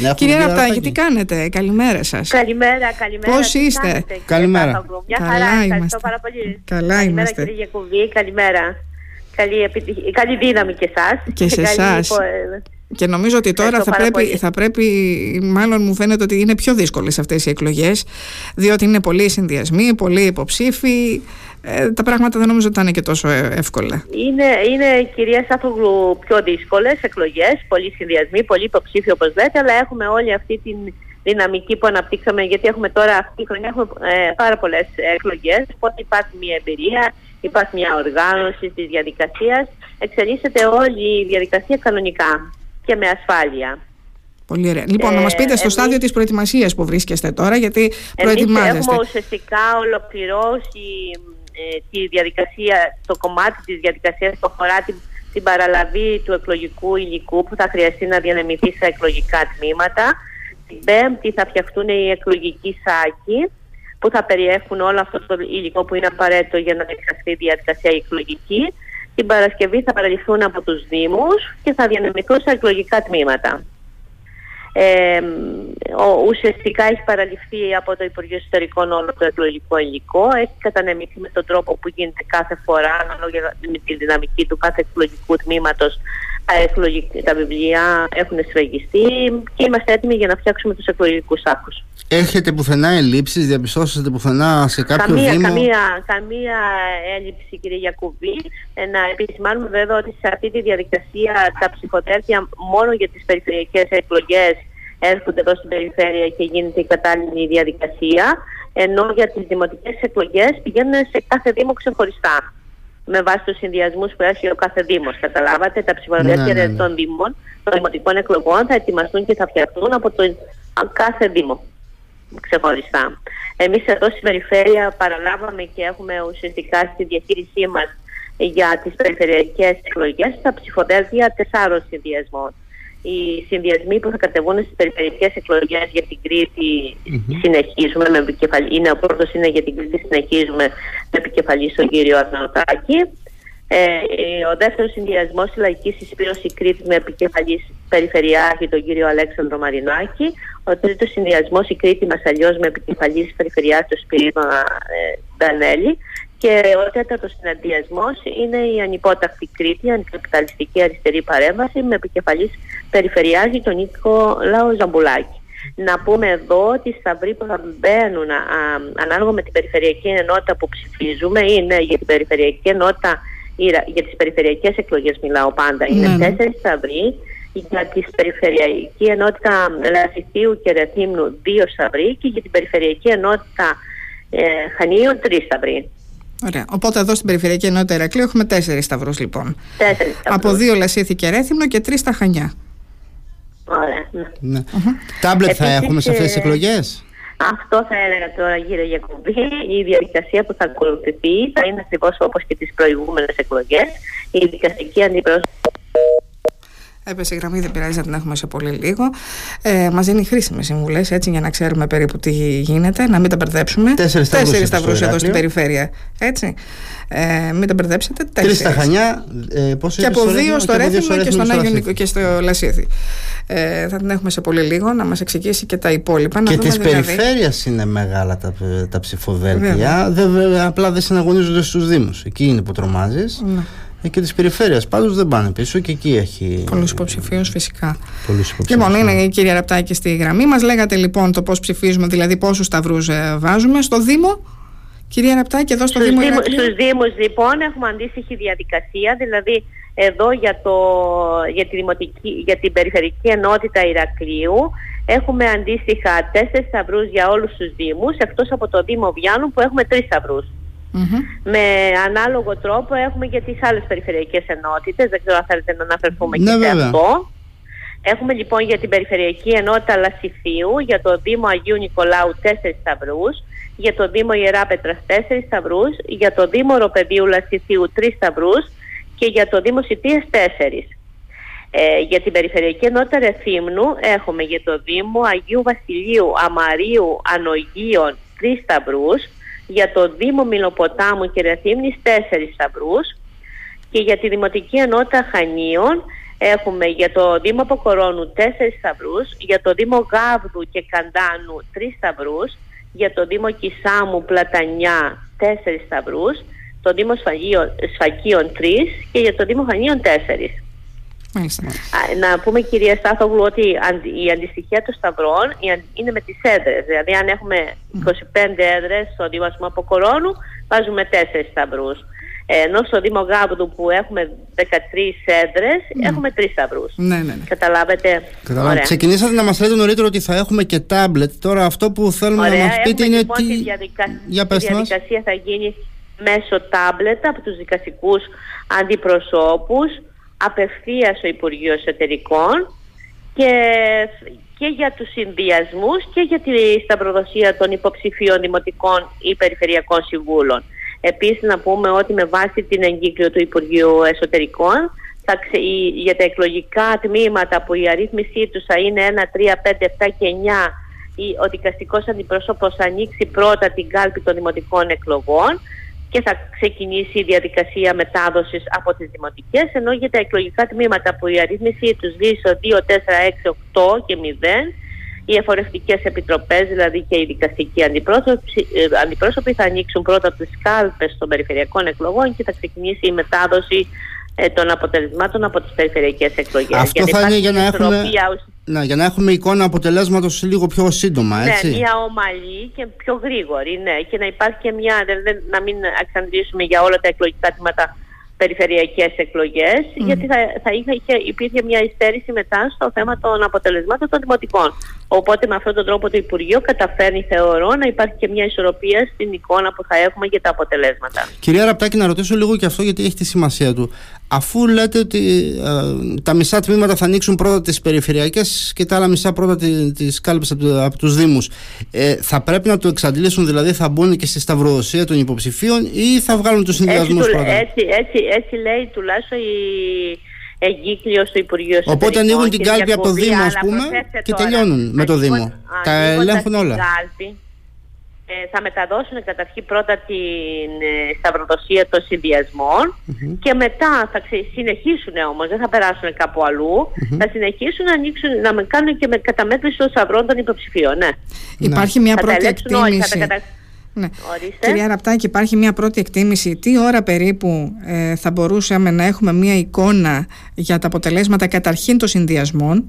Την έχουμε, Κυρία κυρία Ραπτάκη, Ραπτάκη; τι κάνετε, καλημέρα σας. Καλημέρα, καλημέρα. Πώς Τι είστε; κάνετε, κύριε Καλημέρα. Παπαγρού; Μια Καλά χαρά, ευχαριστώ είμαστε. πάρα πολύ. Καλά καλημέρα, είμαστε. κύριε Γιακουβή, καλημέρα. Καλή, επιτυχ- καλή δύναμη και εσάς. Και σε εσάς. Και νομίζω ότι τώρα Ευχαριστώ θα πάρα πρέπει, πολύ. θα πρέπει, μάλλον μου φαίνεται ότι είναι πιο δύσκολες αυτές οι εκλογές, διότι είναι πολλοί συνδυασμοί, πολλοί υποψήφοι, ε, τα πράγματα δεν νομίζω ότι θα είναι και τόσο ε, εύκολα. Είναι, είναι κυρία Σάφογλου πιο δύσκολες εκλογές, πολλοί συνδυασμοί, πολλοί υποψήφοι όπως λέτε, αλλά έχουμε όλη αυτή την δυναμική που αναπτύξαμε, γιατί έχουμε τώρα αυτή τη χρονιά έχουμε, ε, πάρα πολλές εκλογές. Οπότε υπάρχει μια εμπειρία, υπάρχει μια οργάνωση της διαδικασίας. Εξελίσσεται όλη η διαδικασία κανονικά και με ασφάλεια. Πολύ ωραία. Λοιπόν, να Ε, μας πείτε στο εμείς- στάδιο της προετοιμασίας που βρίσκεστε τώρα, γιατί Εμείς προετοιμάζεστε. έχουμε ουσιαστικά ολοκληρώσει ε, τη διαδικασία, το κομμάτι της διαδικασίας που αφορά την, την παραλαβή του εκλογικού υλικού που θα χρειαστεί να διανεμηθεί σε εκλογικά τμήματα. Την Πέμπτη θα φτιαχτούν οι εκλογικοί σάκοι που θα περιέχουν όλο αυτό το υλικό που είναι απαραίτητο για να εξαχθεί η διαδικασία εκλογική. Την Παρασκευή θα παραλυθούν από τους Δήμους και θα διανεμηθούν σε εκλογικά τμήματα. Ε, ο, ουσιαστικά έχει παραλυφθεί από το Υπουργείο Ιστορικών όλο το εκλογικό υλικό. Έχει κατανεμηθεί με τον τρόπο που γίνεται κάθε φορά, ανάλογα με τη δυναμική του κάθε εκλογικού τμήματος. Τα, εκλογικ- τα βιβλία έχουν σφραγιστεί και είμαστε έτοιμοι για να φτιάξουμε τους εκλογικούς σάκου. Έχετε πουθενά ελλείψεις, διαπιστώσατε πουθενά σε κάποιο Καμία, δήμο. καμία, καμία έλλειψη, κύριε Γιακουβή. Ε, να επισημάνουμε βέβαια ότι σε αυτή τη διαδικασία τα ψηφοδέλτια μόνο για τις περιφερειακές εκλογές έρχονται εδώ στην περιφέρεια και γίνεται η κατάλληλη διαδικασία, ενώ για τις δημοτικές εκλογές πηγαίνουν σε κάθε δήμο ξεχωριστά. Με βάση τους συνδυασμούς που έχει ο κάθε δήμος. Καταλάβατε, τα ψηφοδέλτια Ναι, ναι, ναι. των δήμων, των δημοτικών εκλογών θα ετοιμαστούν και θα φτιαχτούν από τον κάθε δήμο ξεχωριστά. Εμείς εδώ στην περιφέρεια παραλάβαμε και έχουμε ουσιαστικά στη διαχείρισή μας για τις περιφερειακές εκλογές τα ψηφοδέλτια τεσσάρων συνδυασμών. Οι συνδυασμοί που θα κατεβούν στις περιφερειακές εκλογές για την Κρήτη συνεχίζουμε με επικεφαλή. Είναι, ο πρώτος είναι για την Κρήτη συνεχίζουμε με επικεφαλής στον κύριο Αρναουτάκη. Ε, ε, ο δεύτερος συνδυασμός η Λαϊκή Συσπήρωση Κρήτη με επικεφαλής Περιφερειάρχη τον κύριο Αλέξανδρο Μαρινάκη. Ο τρίτος συνδυασμός η Κρήτη Μασαλιό με επικεφαλής Περιφερειάρχη τον Σπυρίδωνα ε, Ντανέλη. Και ο τέταρτος συνδυασμό είναι η ανυπότακτη Κρήτη, η αντικαπιταλιστική αριστερή παρέμβαση με επικεφαλής Περιφερειάρχη τον Νίκο Λάο Ζαμπουλάκη. Να πούμε εδώ ότι οι σταυροί που θα μπαίνουν α, ανάλογα με την περιφερειακή ενότητα που ψηφίζουμε είναι για την περιφερειακή ενότητα η- για τις περιφερειακές εκλογές μιλάω πάντα, είναι Ναι, ναι. τέσσερις σταυροί, για την περιφερειακή ενότητα Λασιθίου και Ρεθύμνου δύο σταυροί και για την περιφερειακή ενότητα ε, Χανίων τρεις σταυροί. Ωραία. Οπότε εδώ στην Περιφερειακή Ενότητα Ηρακλείου έχουμε τέσσερις σταυρούς λοιπόν. Τέσσερις σταυρούς. Από δύο Λασίθι και Ρέθυμνο και τρεις στα Χανιά. Ωραία. ναι. Ναι. Τάμπλετ θα Επίσης, έχουμε σε αυτές τις ε, εκλογές; Αυτό θα έλεγα τώρα γύρω για κουμπί. Η διαδικασία που θα ακολουθηθεί θα είναι ακριβώς όπως και τις προηγούμενες εκλογές. Η δικαστική αντιπρόσωπη Έπεσε η γραμμή, δεν πειράζει να την έχουμε σε πολύ λίγο. Ε, Μας δίνει χρήσιμες συμβουλές έτσι για να ξέρουμε περίπου τι γίνεται, να μην τα μπερδέψουμε. Τέσσερις σταυρούς Τέσσερις στο σταυρούς εδώ στην Ηράκλειο. περιφέρεια. Έτσι. Ε, μην τα μπερδέψετε. Τρεις Τέσσερις. στα Χανιά, ε, πόσο Και είπες από στο δύο Ρέθυμνο στο και από δύο Ρέθυμνο και Ρέθυμνο στον στο Άγιο Λασίθι. Νίκο και στο Λασίθι. Ε, θα την έχουμε σε πολύ λίγο να μας εξηγήσει και τα υπόλοιπα. να Και δούμε της δηλαδή. περιφέρειας είναι μεγάλα τα, τα ψηφοδέλτια. Βέβαια. Δεν, βέβαια, απλά δεν συναγωνίζονται στους Δήμους. Εκεί είναι που τρομάζεις. Ναι. Ε, και της περιφέρειας πάντως δεν πάνε πίσω και εκεί έχει. Πολλούς υποψηφίους φυσικά. Πολλούς υποψήφιους. Λοιπόν, είναι η κυρία Ραπτάκη στη γραμμή μας. Λέγατε λοιπόν το πώς ψηφίζουμε, δηλαδή πόσους σταυρούς βάζουμε στο Δήμο. Κυρία Ραπτάκη, εδώ στο Στους, Δήμο Δήμου, Ηρακλείου. στους Δήμους λοιπόν έχουμε αντίστοιχη διαδικασία, δηλαδή εδώ για, το, για, τη δημοτική, για την Περιφερική Ενότητα Ηρακλείου έχουμε αντίστοιχα τέσσερις σταυρούς για όλους τους Δήμους, εκτός από το Δήμο Βιάνου που έχουμε τρεις σταυρούς. Μμμ. Με ανάλογο τρόπο έχουμε για τις άλλες περιφερειακές ενότητες, δεν ξέρω αν θέλετε να αναφερθούμε Ναι, και σε βέβαια. αυτό. Έχουμε λοιπόν για την Περιφερειακή Ενότητα Λασιθίου, για το Δήμο Αγίου Νικολάου 4 σταυρούς, για το Δήμο Ιεράπετρας 4 σταυρούς, για το Δήμο Ροπεδίου Λασιθίου 3 σταυρούς και για το Δήμο Σιτίας 4. Ε, για την Περιφερειακή Ενότητα Ρεθύμνου έχουμε για το Δήμο Αγίου Βασιλείου Αμαρίου Ανογίων 3 σταυρούς, για το Δήμο Μιλοποτάμου και Ρεθύμνης 4 σταυρούς και για τη Δημοτική Ενότητα Χανίων Έχουμε για το Δήμο Αποκορώνου 4 σταυρούς, για το Δήμο Γάβδου και Καντάνου 3 σταυρούς, για το Δήμο Κισάμου Πλατανιά 4 σταυρούς, το Δήμο Σφαγίων, Σφακίων 3 και για το Δήμο Χανίων 4. Μάλιστα. Να πούμε κυρία Στάθογλου ότι η αντιστοιχεία των σταυρών είναι με τις έδρες. Δηλαδή αν έχουμε 25 έδρες στο Δήμο Αποκορώνου βάζουμε 4 σταυρούς. Ενώ στο Δήμο Γάβδου που έχουμε 13 έδρες ναι. έχουμε 3 σταυρούς. Ναι, ναι, ναι. Καταλάβετε; Καταλάβετε. Ξεκινήσατε να μας λέτε νωρίτερα ότι θα έχουμε και τάμπλετ. Τώρα αυτό που θέλουμε Ωραία. να μας πείτε είναι λοιπόν, τι... Τη διαδικα... Για η διαδικασία θα γίνει μέσω τάμπλετ από τους δικαστικούς αντιπροσώπους απευθείας στο Υπουργείο Εσωτερικών και, και για τους συνδυασμούς και για τη σταυροδοσία των υποψηφίων δημοτικών ή περιφερειακών συμβούλων. Επίσης να πούμε ότι με βάση την εγκύκλιο του Υπουργείου Εσωτερικών θα ξε, για τα εκλογικά τμήματα που η αρρύθμισή τους θα είναι 1, 3, 5, 7 και 9 ο δικαστικός αντιπρόσωπος θα ανοίξει πρώτα την κάλπη των δημοτικών εκλογών και θα ξεκινήσει η διαδικασία μετάδοσης από τις δημοτικές ενώ για τα εκλογικά τμήματα που η αρρύθμιση τους στο 2, 4, 6, 8 και 0 οι εφορευτικές επιτροπές δηλαδή και οι δικαστικοί αντιπρόσωποι, ε, αντιπρόσωποι θα ανοίξουν πρώτα τις κάλπες των περιφερειακών εκλογών και θα ξεκινήσει η μετάδοση ε, των αποτελεσμάτων από τις περιφερειακές εκλογές. Αυτό θα είναι για να, έχουμε, να, για να έχουμε εικόνα αποτελέσματος λίγο πιο σύντομα, ναι, έτσι. Ναι, μια ομαλή και πιο γρήγορη, ναι. Και να υπάρχει και μια, να μην εξαντλήσουμε για όλα τα εκλογικά τμήματα περιφερειακές εκλογές γιατί θα, θα είχε, υπήρχε μια υστέρηση μετά στο θέμα των αποτελεσμάτων των δημοτικών. Οπότε με αυτόν τον τρόπο το Υπουργείο καταφέρνει θεωρώ να υπάρχει και μια ισορροπία στην εικόνα που θα έχουμε για τα αποτελέσματα. Κυρία Ραπτάκη να ρωτήσω λίγο και αυτό γιατί έχει τη σημασία του. Αφού λέτε ότι ε, τα μισά τμήματα θα ανοίξουν πρώτα τις περιφερειακές και τα άλλα μισά πρώτα τις κάλπες από, από τους Δήμους ε, θα πρέπει να το εξαντλήσουν δηλαδή θα μπουν και στη σταυροδοσία των υποψηφίων ή θα βγάλουν τους συνδυασμούς έτσι, πρώτα; Έτσι, έτσι, έτσι λέει τουλάχιστον η εγκύκλιο στο Υπουργείο Εσωτερικών. Οπότε ανοίγουν την κάλπη από το Δήμο ας πούμε και τελειώνουν με το Δήμο. Τα ελέγχουν όλα. Κάλπη, ε, θα μεταδώσουν καταρχήν πρώτα την ε, σταυροδοσία των συνδυασμων και μετά θα συνεχίσουν όμως, δεν θα περάσουν κάπου θα συνεχίσουν να, ανοίξουν, να κάνουν και με καταμέτρηση των σταυρών των υποψηφίων. Ναι. Υπάρχει μια πρώτη εκτίμηση. Ναι. Κυρία Ραπτάκη, υπάρχει μια πρώτη εκτίμηση. Τι ώρα περίπου ε, θα μπορούσαμε να έχουμε μια εικόνα για τα αποτελέσματα καταρχήν των συνδυασμών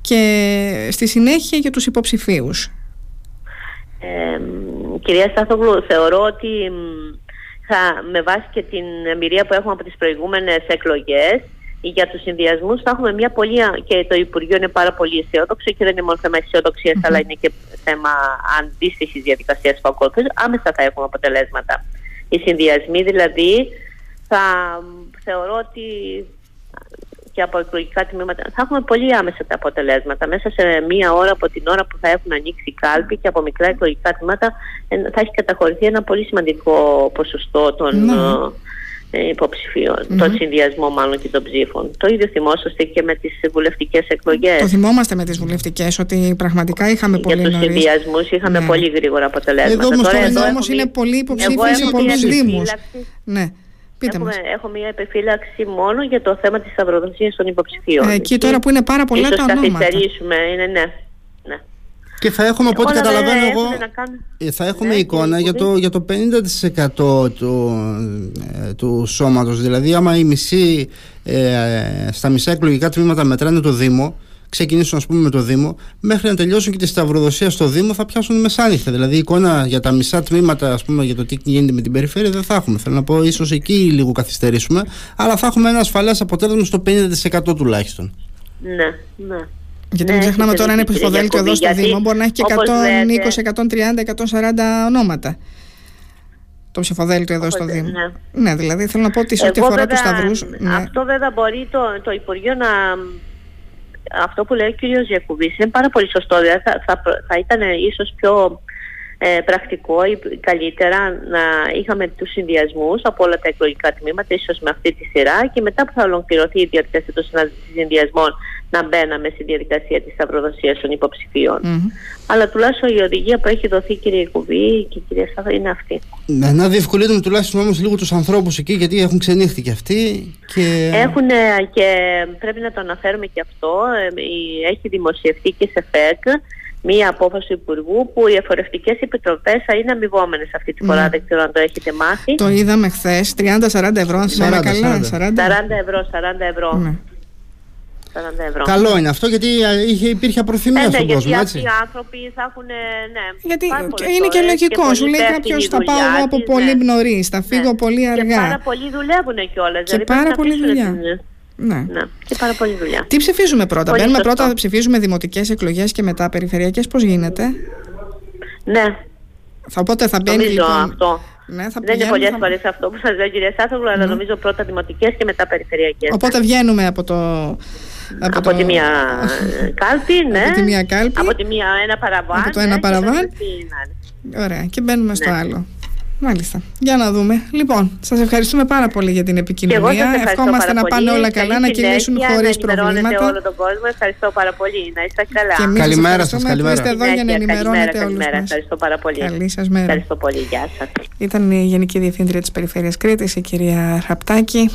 και στη συνέχεια για τους υποψηφίους; Ε, κυρία Στάθογλου, θεωρώ ότι θα, με βάση και την εμπειρία που έχουμε από τις προηγούμενες εκλογές για τους συνδυασμούς θα έχουμε μια πολύ, και το Υπουργείο είναι πάρα πολύ αισιόδοξο και δεν είναι μόνο θέμα αλλά είναι και θέμα αντίστοιχης διαδικασίας που ακολουθείς, άμεσα θα έχουμε αποτελέσματα. Οι συνδυασμοί δηλαδή θα θεωρώ ότι και από εκλογικά τμήματα θα έχουμε πολύ άμεσα τα αποτελέσματα. Μέσα σε μία ώρα από την ώρα που θα έχουν ανοίξει η κάλπη και από μικρά εκλογικά τμήματα θα έχει καταχωρηθεί ένα πολύ σημαντικό ποσοστό των ναι. ε, υποψηφίων, mm-hmm. τον συνδυασμό μάλλον και των ψήφων. Το ίδιο θυμόσαστε και με τις βουλευτικές εκλογές. Το θυμόμαστε με τις βουλευτικές ότι πραγματικά είχαμε πολύ νωρίς. Για τους συνδυασμούς είχαμε ναι. πολύ γρήγορα αποτελέσματα. Εδώ όμως, τώρα, εδώ όμως είναι πολύ υποψήφιοι σε πολλούς δήμους. Ναι. Πείτε Έχουμε, Έχω μια επιφύλαξη μόνο για το θέμα της σταυροδοσίας των υποψηφίων. Ε, εκεί τώρα που είναι πάρα πολλά Ίσως τα ονόματα. Ίσως καθυστερήσουμε, είναι ναι. ναι. Και θα έχουμε, από ό,τι καταλαβαίνω εγώ, ε, θα έχουμε ναι, εικόνα για το, για το 50% του, ε, του σώματος. Δηλαδή, άμα η μισή, ε, στα μισά εκλογικά τμήματα μετράνε το Δήμο, ξεκινήσουν ας πούμε με το Δήμο, μέχρι να τελειώσουν και τη σταυροδοσία στο Δήμο θα πιάσουν μεσάνυχτα. Δηλαδή η εικόνα για τα μισά τμήματα ας πούμε, για το τι γίνεται με την περιφέρεια δεν θα έχουμε. Θέλω να πω, ίσως εκεί λίγο καθυστερήσουμε, αλλά θα έχουμε ένα ασφαλές αποτέλεσμα στο 50% τουλάχιστον. Ναι, ναι. Γιατί μην ναι, ξεχνάμε τώρα ένα ψηφοδέλτιο εδώ στο Δήμο μπορεί να έχει και 120, 130, 140 ονόματα. Το ψηφοδέλτιο εδώ στο Δήμο. Ναι. ναι. δηλαδή θέλω να πω ότι σε ό,τι αφορά τους σταυρούς. Ναι. Αυτό βέβαια μπορεί το, το Υπουργείο να αυτό που λέει ο κύριος Γιακουβής είναι πάρα πολύ σωστό. Δηλαδή θα, θα, θα ήταν ίσως πιο ε, πρακτικό ή καλύτερα να είχαμε τους συνδυασμούς από όλα τα εκλογικά τμήματα, ίσως με αυτή τη σειρά και μετά που θα ολοκληρωθεί η διαδικασία των συνδυασμών να μπαίναμε στη διαδικασία της σταυροδοσίας των υποψηφίων. Αλλά τουλάχιστον η οδηγία που έχει δοθεί κύριε Κουβή και κυρία Σάβα είναι αυτή. Ναι, να διευκολύνουμε τουλάχιστον όμως λίγο τους ανθρώπους εκεί γιατί έχουν ξενύχτη και αυτοί. Και... Έχουν και πρέπει να το αναφέρουμε και αυτό, ε, έχει δημοσιευτεί και σε ΦΕΚ μία απόφαση του Υπουργού που οι εφορευτικές επιτροπές θα είναι αμοιβόμενες αυτή τη φορά. Ναι. Δεν ξέρω αν το έχετε μάθει. Το είδαμε χθες. 30-40 ευρώ, αν θυμάμαι καλά. 40. 40 ευρώ, 40 ευρώ. Ναι. 40 ευρώ. Καλό είναι αυτό γιατί είχε, υπήρχε απροθυμία ε, στον ναι, κόσμο. Γιατί αυτοί οι άνθρωποι θα έχουν. Ναι, γιατί είναι και λογικό. Σου λέει κάποιος θα πάω εγώ από πολύ ναι. νωρί, θα φύγω ναι. πολύ αργά. Και πάρα πολλοί δουλεύουν κιόλας. Και δηλαδή πάρα πολύ δουλειά. Ναι. ναι. Και πάρα πολύ δουλειά. Τι ψηφίζουμε πρώτα, Μπαίνουμε πρώτα, ψηφίζουμε δημοτικές εκλογές και μετά περιφερειακές. Πώς γίνεται; Ναι. Θα, οπότε θα μπαίνει νομίζω λοιπόν. Αυτό. Ναι, θα δεν είναι πολλές θα... φορές αυτό που σας λέω, κυρία Σάθογλου, αλλά ναι. νομίζω πρώτα δημοτικές και μετά περιφερειακές. Οπότε βγαίνουμε από το. Από, από το... τη μία κάλπη, ναι. Από τη μία κάλπη. Από τη μία ένα παραβάν. Από το ένα ναι, παραβάν. Ωραία, και μπαίνουμε ναι. στο άλλο. Μάλιστα. Για να δούμε. Λοιπόν, σας ευχαριστούμε πάρα πολύ για την επικοινωνία. Ευχόμαστε να πάνε όλα καλά, να κινήσουν χωρίς προβλήματα. όλο τον κόσμο. Ευχαριστώ πάρα πολύ. Να είστε καλά. Και καλημέρα σας. Καλημέρα. Είστε εδώ για να ενημερώνετε όλους μας. Ευχαριστώ πάρα πολύ. Καλή σας μέρα. Ευχαριστώ πολύ. Γεια σας. Ήταν η Γενική Διευθύντρια της Περιφέρειας Κρήτης, η κυρία Ραπτάκη.